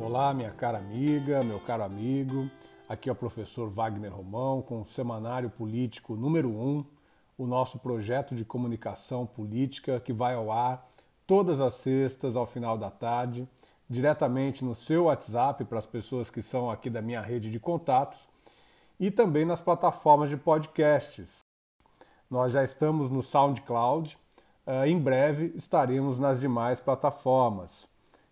Olá, minha cara amiga, meu caro amigo. Aqui é o professor Wagner Romão com o Semanário Político número 1, o nosso projeto de comunicação política que vai ao ar todas as sextas ao final da tarde, diretamente no seu WhatsApp para as pessoas que são aqui da minha rede de contatos e também nas plataformas de podcasts. Nós já estamos no SoundCloud, uh, em breve estaremos nas demais plataformas.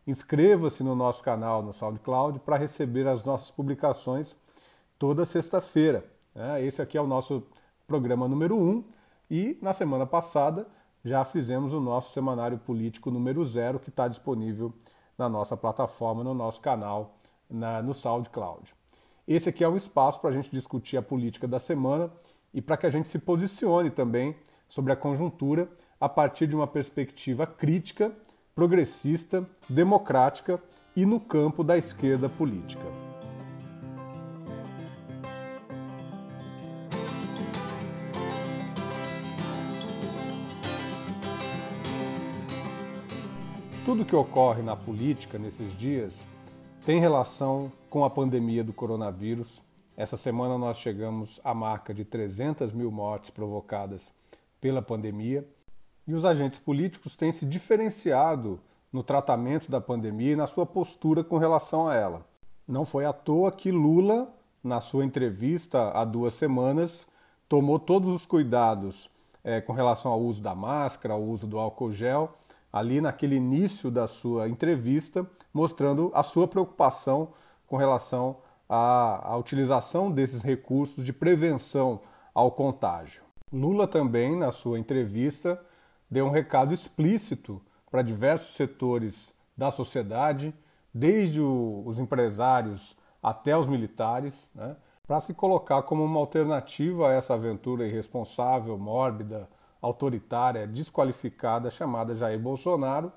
Inscreva-se no nosso canal no SoundCloud para receber as nossas publicações toda sexta-feira. Né? Esse aqui é o nosso programa número 1 um, e na semana passada já fizemos o nosso semanário político número 0 que está disponível na nossa plataforma, no nosso canal, na, no SoundCloud. Esse aqui é um espaço para a gente discutir a política da semana e para que a gente se posicione também sobre a conjuntura a partir de uma perspectiva crítica progressista, democrática e no campo da esquerda política. Tudo que ocorre na política nesses dias tem relação com a pandemia do coronavírus. Essa semana nós chegamos à marca de 300 mil mortes provocadas pela pandemia e os agentes políticos têm se diferenciado no tratamento da pandemia e na sua postura com relação a ela. Não foi à toa que Lula, na sua entrevista há duas semanas, tomou todos os cuidados é, com relação ao uso da máscara, ao uso do álcool gel, ali naquele início da sua entrevista, mostrando a sua preocupação com relação à, à utilização desses recursos de prevenção ao contágio. Lula também, na sua entrevista, deu um recado explícito para diversos setores da sociedade, desde o, os empresários até os militares, né, para se colocar como uma alternativa a essa aventura irresponsável, mórbida, autoritária, desqualificada chamada Jair Bolsonaro,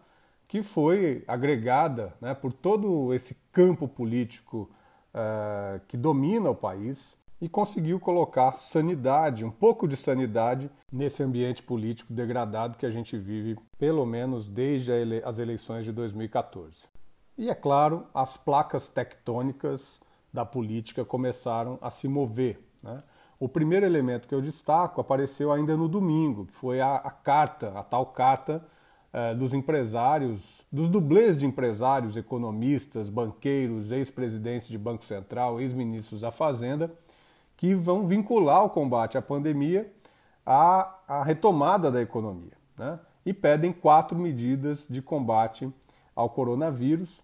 que foi agregada né, por todo esse campo político uh, que domina o país e conseguiu colocar sanidade, um pouco de sanidade, nesse ambiente político degradado que a gente vive, pelo menos desde as eleições de 2014. E é claro, as placas tectônicas da política começaram a se mover. Né? O primeiro elemento que eu destaco apareceu ainda no domingo, que foi a, a carta, a tal carta eh, dos empresários, dos dublês de empresários, economistas, banqueiros, ex-presidentes de Banco Central, ex-ministros da Fazenda, que vão vincular o combate à pandemia à, à retomada da economia. Né? E pedem quatro medidas de combate ao coronavírus,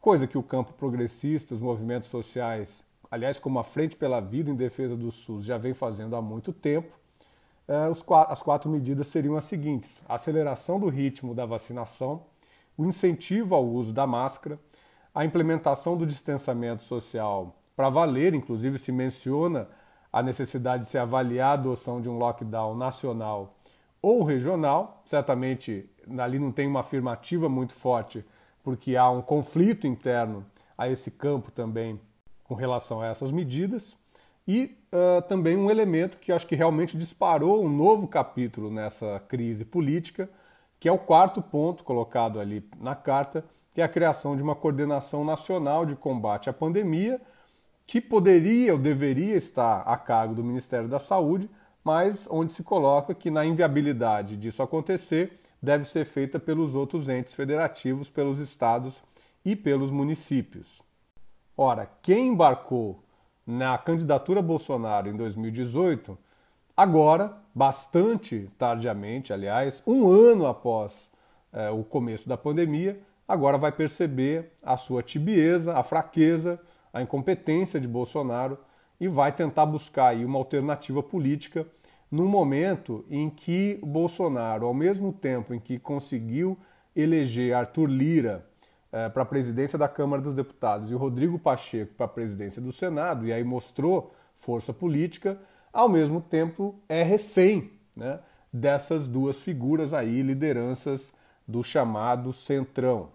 coisa que o campo progressista, os movimentos sociais, aliás, como a Frente pela Vida em Defesa do SUS já vem fazendo há muito tempo. Eh, as quatro medidas seriam as seguintes: a aceleração do ritmo da vacinação, o incentivo ao uso da máscara, a implementação do distanciamento social para valer, inclusive se menciona a necessidade de se avaliar a adoção de um lockdown nacional ou regional. Certamente ali não tem uma afirmativa muito forte, porque há um conflito interno a esse campo também com relação a essas medidas. E uh, também um elemento que acho que realmente disparou um novo capítulo nessa crise política, que é o quarto ponto colocado ali na carta, que é a criação de uma coordenação nacional de combate à pandemia que poderia ou deveria estar a cargo do Ministério da Saúde, mas onde se coloca que na inviabilidade disso acontecer deve ser feita pelos outros entes federativos, pelos estados e pelos municípios. Ora, quem embarcou na candidatura Bolsonaro em 2018, agora, bastante tardiamente, aliás, um ano após é, o começo da pandemia, agora vai perceber a sua tibieza, a fraqueza a incompetência de Bolsonaro e vai tentar buscar aí uma alternativa política num momento em que Bolsonaro, ao mesmo tempo em que conseguiu eleger Arthur Lira eh, para a presidência da Câmara dos Deputados e Rodrigo Pacheco para a presidência do Senado, e aí mostrou força política, ao mesmo tempo é refém né, dessas duas figuras aí, lideranças do chamado Centrão.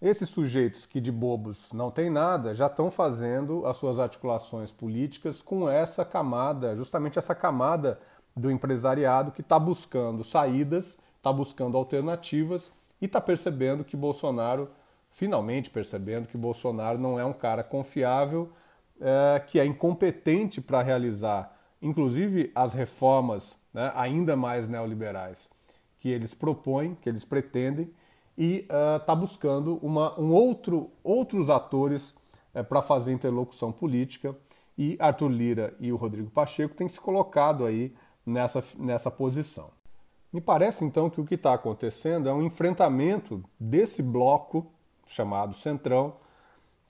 Esses sujeitos que de bobos não têm nada já estão fazendo as suas articulações políticas com essa camada, justamente essa camada do empresariado que está buscando saídas, está buscando alternativas e está percebendo que Bolsonaro finalmente percebendo que Bolsonaro não é um cara confiável, é, que é incompetente para realizar, inclusive, as reformas né, ainda mais neoliberais que eles propõem, que eles pretendem, e está uh, buscando uma, um outro, outros atores uh, para fazer interlocução política. E Arthur Lira e o Rodrigo Pacheco têm se colocado aí nessa, nessa posição. Me parece então que o que está acontecendo é um enfrentamento desse bloco chamado Centrão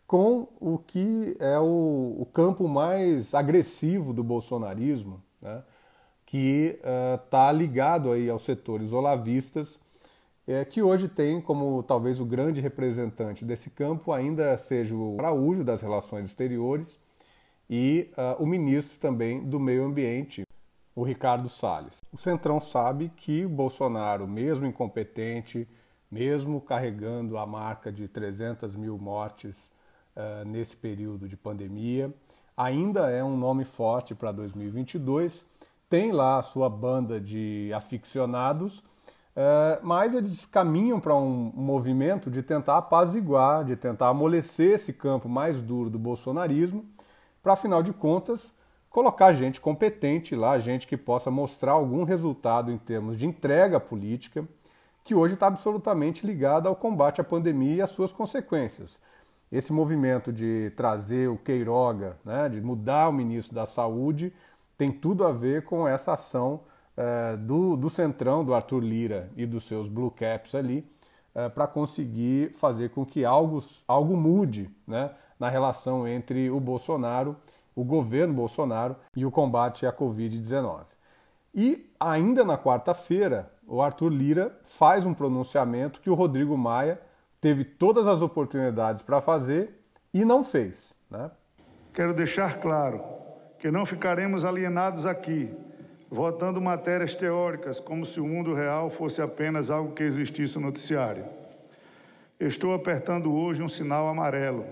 com o que é o, o campo mais agressivo do bolsonarismo, né? que está uh, ligado aí aos setores olavistas, é, que hoje tem como talvez o grande representante desse campo ainda seja o Araújo das Relações Exteriores e uh, o ministro também do Meio Ambiente, o Ricardo Salles. O Centrão sabe que Bolsonaro, mesmo incompetente, mesmo carregando a marca de 300 mil mortes uh, nesse período de pandemia, ainda é um nome forte para 2022 tem lá a sua banda de aficionados, é, mas eles caminham para um movimento de tentar apaziguar, de tentar amolecer esse campo mais duro do bolsonarismo, para afinal de contas colocar gente competente lá, gente que possa mostrar algum resultado em termos de entrega política, que hoje está absolutamente ligada ao combate à pandemia e às suas consequências. Esse movimento de trazer o Queiroga, né, de mudar o ministro da Saúde, tem tudo a ver com essa ação é, do, do Centrão, do Arthur Lira e dos seus Blue Caps ali, é, para conseguir fazer com que algo, algo mude né, na relação entre o Bolsonaro, o governo Bolsonaro e o combate à Covid-19. E ainda na quarta-feira, o Arthur Lira faz um pronunciamento que o Rodrigo Maia teve todas as oportunidades para fazer e não fez. Né? Quero deixar claro que não ficaremos alienados aqui, votando matérias teóricas como se o mundo real fosse apenas algo que existisse no noticiário. Estou apertando hoje um sinal amarelo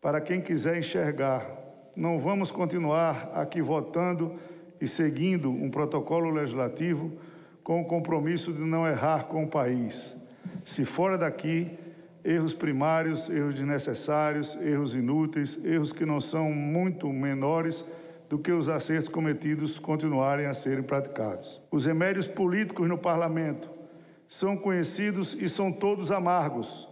para quem quiser enxergar. Não vamos continuar aqui votando e seguindo um protocolo legislativo com o compromisso de não errar com o país. Se fora daqui, erros primários, erros desnecessários, erros inúteis, erros que não são muito menores do que os acertos cometidos continuarem a serem praticados. Os remédios políticos no parlamento são conhecidos e são todos amargos,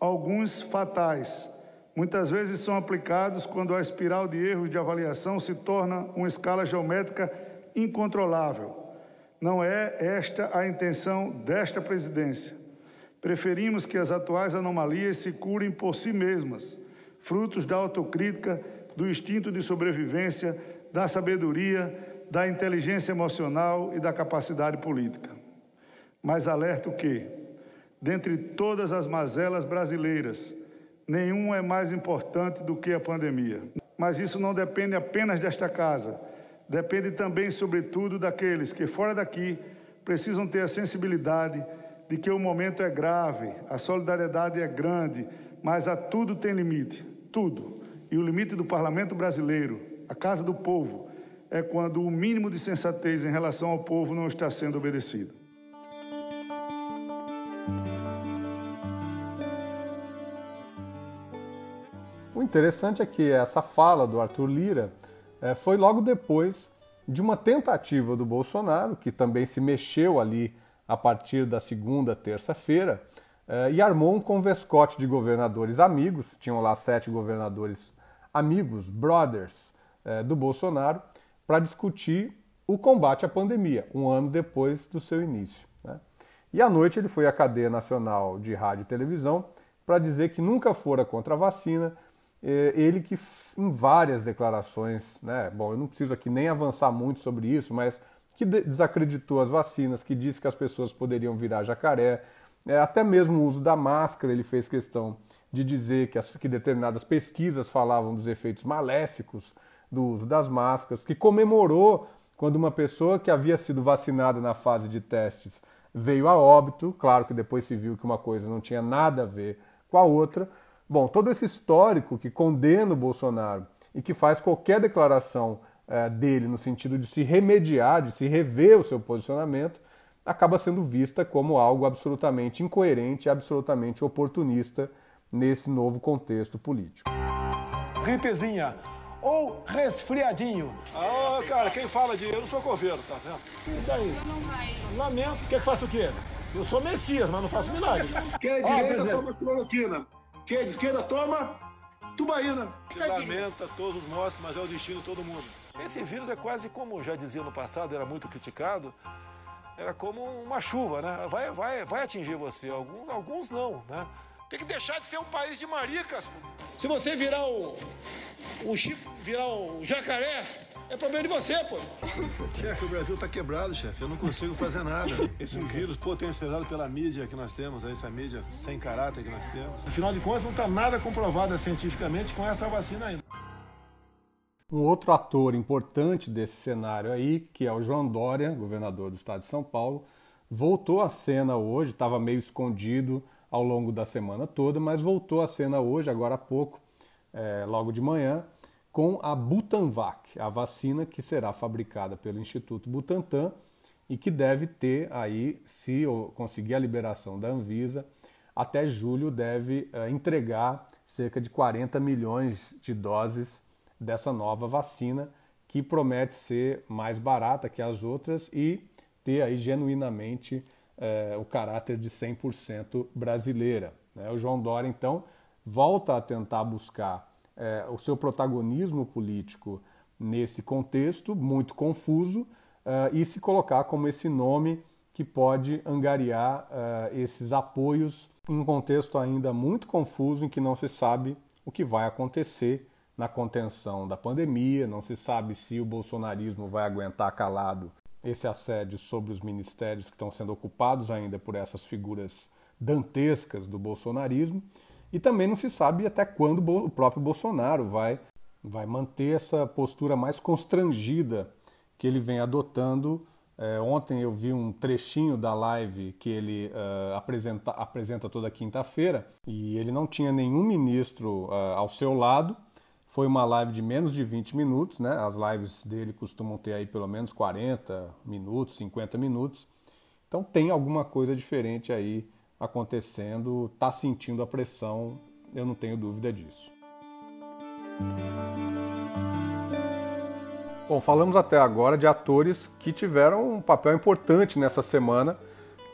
alguns fatais. Muitas vezes são aplicados quando a espiral de erros de avaliação se torna uma escala geométrica incontrolável. Não é esta a intenção desta presidência. Preferimos que as atuais anomalias se curem por si mesmas, frutos da autocrítica, do instinto de sobrevivência, da sabedoria, da inteligência emocional e da capacidade política. Mas alerto que, dentre todas as mazelas brasileiras, nenhuma é mais importante do que a pandemia. Mas isso não depende apenas desta casa, depende também, sobretudo, daqueles que, fora daqui, precisam ter a sensibilidade de que o momento é grave, a solidariedade é grande, mas a tudo tem limite, tudo. E o limite do parlamento brasileiro, a casa do povo, é quando o mínimo de sensatez em relação ao povo não está sendo obedecido. O interessante é que essa fala do Arthur Lira é, foi logo depois de uma tentativa do Bolsonaro, que também se mexeu ali a partir da segunda, terça-feira, eh, e armou um convescote de governadores amigos, tinham lá sete governadores amigos, brothers eh, do Bolsonaro, para discutir o combate à pandemia, um ano depois do seu início. Né? E à noite ele foi à cadeia nacional de rádio e televisão para dizer que nunca fora contra a vacina, eh, ele que em várias declarações, né, bom, eu não preciso aqui nem avançar muito sobre isso, mas que desacreditou as vacinas, que disse que as pessoas poderiam virar jacaré, é, até mesmo o uso da máscara, ele fez questão de dizer que, as, que determinadas pesquisas falavam dos efeitos maléficos do uso das máscaras, que comemorou quando uma pessoa que havia sido vacinada na fase de testes veio a óbito, claro que depois se viu que uma coisa não tinha nada a ver com a outra. Bom, todo esse histórico que condena o Bolsonaro e que faz qualquer declaração é, dele no sentido de se remediar, de se rever o seu posicionamento, acaba sendo vista como algo absolutamente incoerente, absolutamente oportunista nesse novo contexto político. Gripezinha ou resfriadinho. Ah, cara, quem fala de eu não sou coveiro, tá vendo? E daí? Lamento. Quer que faça o quê? Eu sou Messias, mas não faço milagre. Quem é direita toma cloroquina. Quem é de esquerda toma tubaína. Lamenta todos os mortos, mas é o destino de todo mundo. Esse vírus é quase como já dizia no passado, era muito criticado, era como uma chuva, né? Vai, vai, vai atingir você. Alguns, alguns não, né? Tem que deixar de ser um país de maricas. Se você virar um, um chip, virar um jacaré, é problema de você, pô. Chefe, o Brasil tá quebrado, chefe. Eu não consigo fazer nada. Esse vírus potencializado pela mídia que nós temos, essa mídia sem caráter que nós temos. Afinal de contas, não está nada comprovado cientificamente com essa vacina ainda. Um outro ator importante desse cenário aí, que é o João Dória, governador do estado de São Paulo, voltou à cena hoje, estava meio escondido ao longo da semana toda, mas voltou à cena hoje, agora há pouco, é, logo de manhã, com a Butanvac, a vacina que será fabricada pelo Instituto Butantan e que deve ter aí, se conseguir a liberação da Anvisa, até julho deve uh, entregar cerca de 40 milhões de doses dessa nova vacina que promete ser mais barata que as outras e ter aí genuinamente uh, o caráter de 100% brasileira. Né? O João Dória então volta a tentar buscar é, o seu protagonismo político nesse contexto muito confuso uh, e se colocar como esse nome que pode angariar uh, esses apoios em um contexto ainda muito confuso em que não se sabe o que vai acontecer na contenção da pandemia, não se sabe se o bolsonarismo vai aguentar calado esse assédio sobre os ministérios que estão sendo ocupados ainda por essas figuras dantescas do bolsonarismo. E também não se sabe até quando o próprio Bolsonaro vai, vai manter essa postura mais constrangida que ele vem adotando. É, ontem eu vi um trechinho da live que ele uh, apresenta, apresenta toda quinta-feira e ele não tinha nenhum ministro uh, ao seu lado. Foi uma live de menos de 20 minutos, né? As lives dele costumam ter aí pelo menos 40 minutos, 50 minutos. Então tem alguma coisa diferente aí acontecendo, está sentindo a pressão, eu não tenho dúvida disso. Bom, falamos até agora de atores que tiveram um papel importante nessa semana,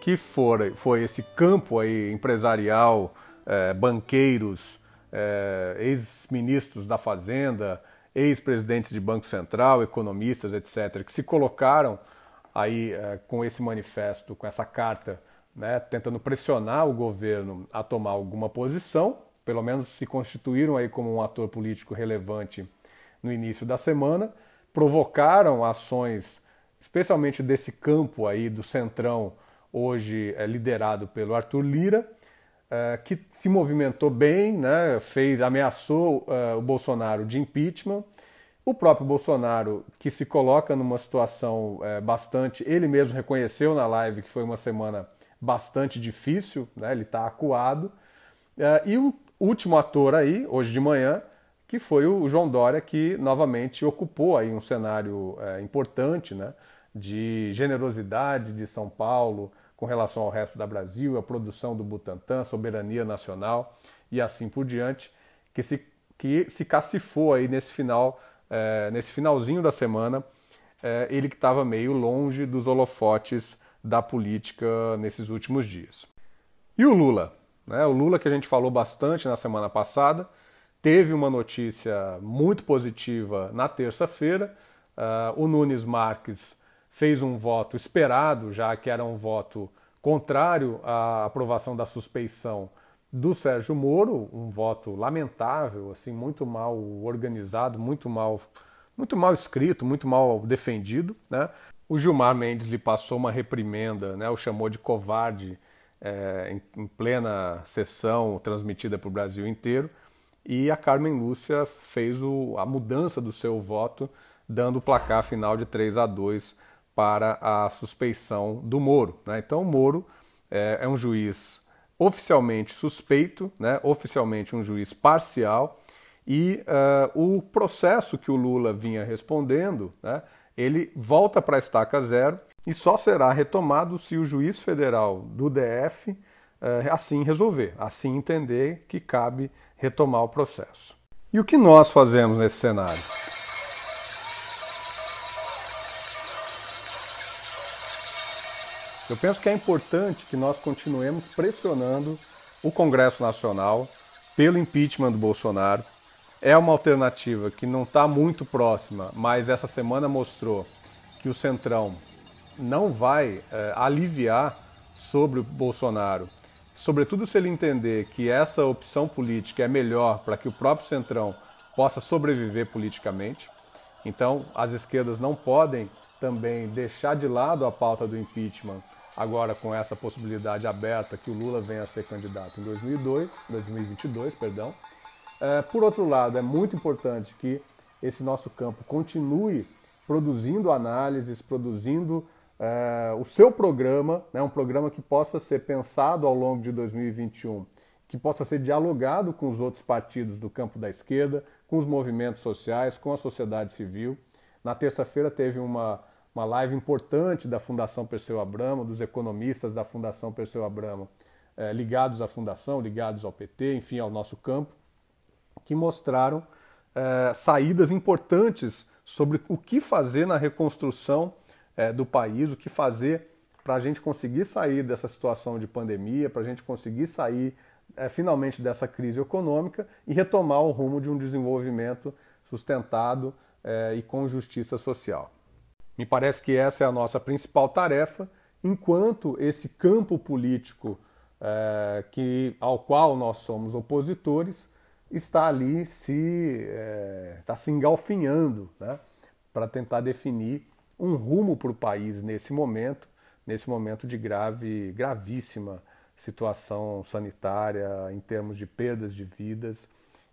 que foi, foi esse campo aí empresarial, é, banqueiros, é, ex-ministros da Fazenda, ex-presidentes de Banco Central, economistas, etc., que se colocaram aí é, com esse manifesto, com essa carta né, tentando pressionar o governo a tomar alguma posição, pelo menos se constituíram aí como um ator político relevante no início da semana, provocaram ações, especialmente desse campo aí do centrão, hoje é, liderado pelo Arthur Lira, é, que se movimentou bem, né, fez, ameaçou é, o Bolsonaro de impeachment. O próprio Bolsonaro, que se coloca numa situação é, bastante. Ele mesmo reconheceu na live que foi uma semana bastante difícil, né? ele está acuado. Uh, e o último ator aí, hoje de manhã, que foi o João Dória, que novamente ocupou aí um cenário é, importante né? de generosidade de São Paulo com relação ao resto da Brasil, a produção do Butantan, soberania nacional e assim por diante, que se, que se cacifou aí nesse final, é, nesse finalzinho da semana, é, ele que estava meio longe dos holofotes da política nesses últimos dias. E o Lula? Né? O Lula, que a gente falou bastante na semana passada, teve uma notícia muito positiva na terça-feira. Uh, o Nunes Marques fez um voto esperado, já que era um voto contrário à aprovação da suspeição do Sérgio Moro, um voto lamentável, assim, muito mal organizado, muito mal, muito mal escrito, muito mal defendido, né? O Gilmar Mendes lhe passou uma reprimenda, né, o chamou de covarde é, em, em, plena sessão transmitida para o Brasil inteiro. E a Carmen Lúcia fez o, a mudança do seu voto, dando o placar final de 3 a 2 para a suspeição do Moro. Né? Então, o Moro é, é, um juiz oficialmente suspeito, né? oficialmente um juiz parcial, e uh, o processo que o Lula vinha respondendo, né? Ele volta para a estaca zero e só será retomado se o juiz federal do DF é, assim resolver, assim entender que cabe retomar o processo. E o que nós fazemos nesse cenário? Eu penso que é importante que nós continuemos pressionando o Congresso Nacional pelo impeachment do Bolsonaro. É uma alternativa que não está muito próxima, mas essa semana mostrou que o Centrão não vai é, aliviar sobre o Bolsonaro, sobretudo se ele entender que essa opção política é melhor para que o próprio Centrão possa sobreviver politicamente. Então, as esquerdas não podem também deixar de lado a pauta do impeachment agora com essa possibilidade aberta que o Lula venha a ser candidato em 2002, 2022, perdão. É, por outro lado, é muito importante que esse nosso campo continue produzindo análises, produzindo é, o seu programa, né, um programa que possa ser pensado ao longo de 2021, que possa ser dialogado com os outros partidos do campo da esquerda, com os movimentos sociais, com a sociedade civil. Na terça-feira teve uma uma live importante da Fundação Perseu Abramo, dos economistas da Fundação Perseu Abramo, eh, ligados à Fundação, ligados ao PT, enfim, ao nosso campo, que mostraram eh, saídas importantes sobre o que fazer na reconstrução eh, do país, o que fazer para a gente conseguir sair dessa situação de pandemia, para a gente conseguir sair finalmente dessa crise econômica e retomar o rumo de um desenvolvimento sustentado e com justiça social. Me parece que essa é a nossa principal tarefa, enquanto esse campo político é, que, ao qual nós somos opositores está ali se, é, está se engalfinhando né, para tentar definir um rumo para o país nesse momento, nesse momento de grave, gravíssima situação sanitária em termos de perdas de vidas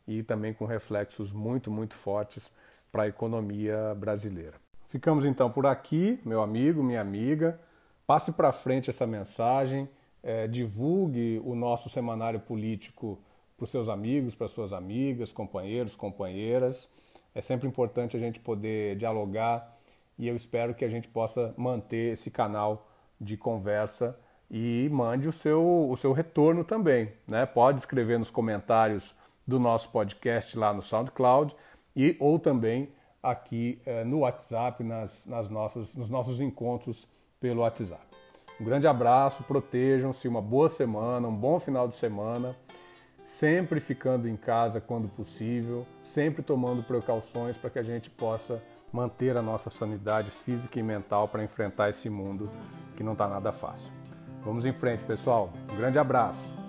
e também com reflexos muito, muito fortes para a economia brasileira. Ficamos então por aqui, meu amigo, minha amiga. Passe para frente essa mensagem, é, divulgue o nosso semanário político para os seus amigos, para suas amigas, companheiros, companheiras. É sempre importante a gente poder dialogar e eu espero que a gente possa manter esse canal de conversa e mande o seu, o seu retorno também. Né? Pode escrever nos comentários do nosso podcast lá no SoundCloud e ou também aqui eh, no WhatsApp, nas, nas nossas, nos nossos encontros pelo WhatsApp. Um grande abraço, protejam-se, uma boa semana, um bom final de semana, sempre ficando em casa quando possível, sempre tomando precauções para que a gente possa manter a nossa sanidade física e mental para enfrentar esse mundo que não está nada fácil. Vamos em frente, pessoal. Um grande abraço.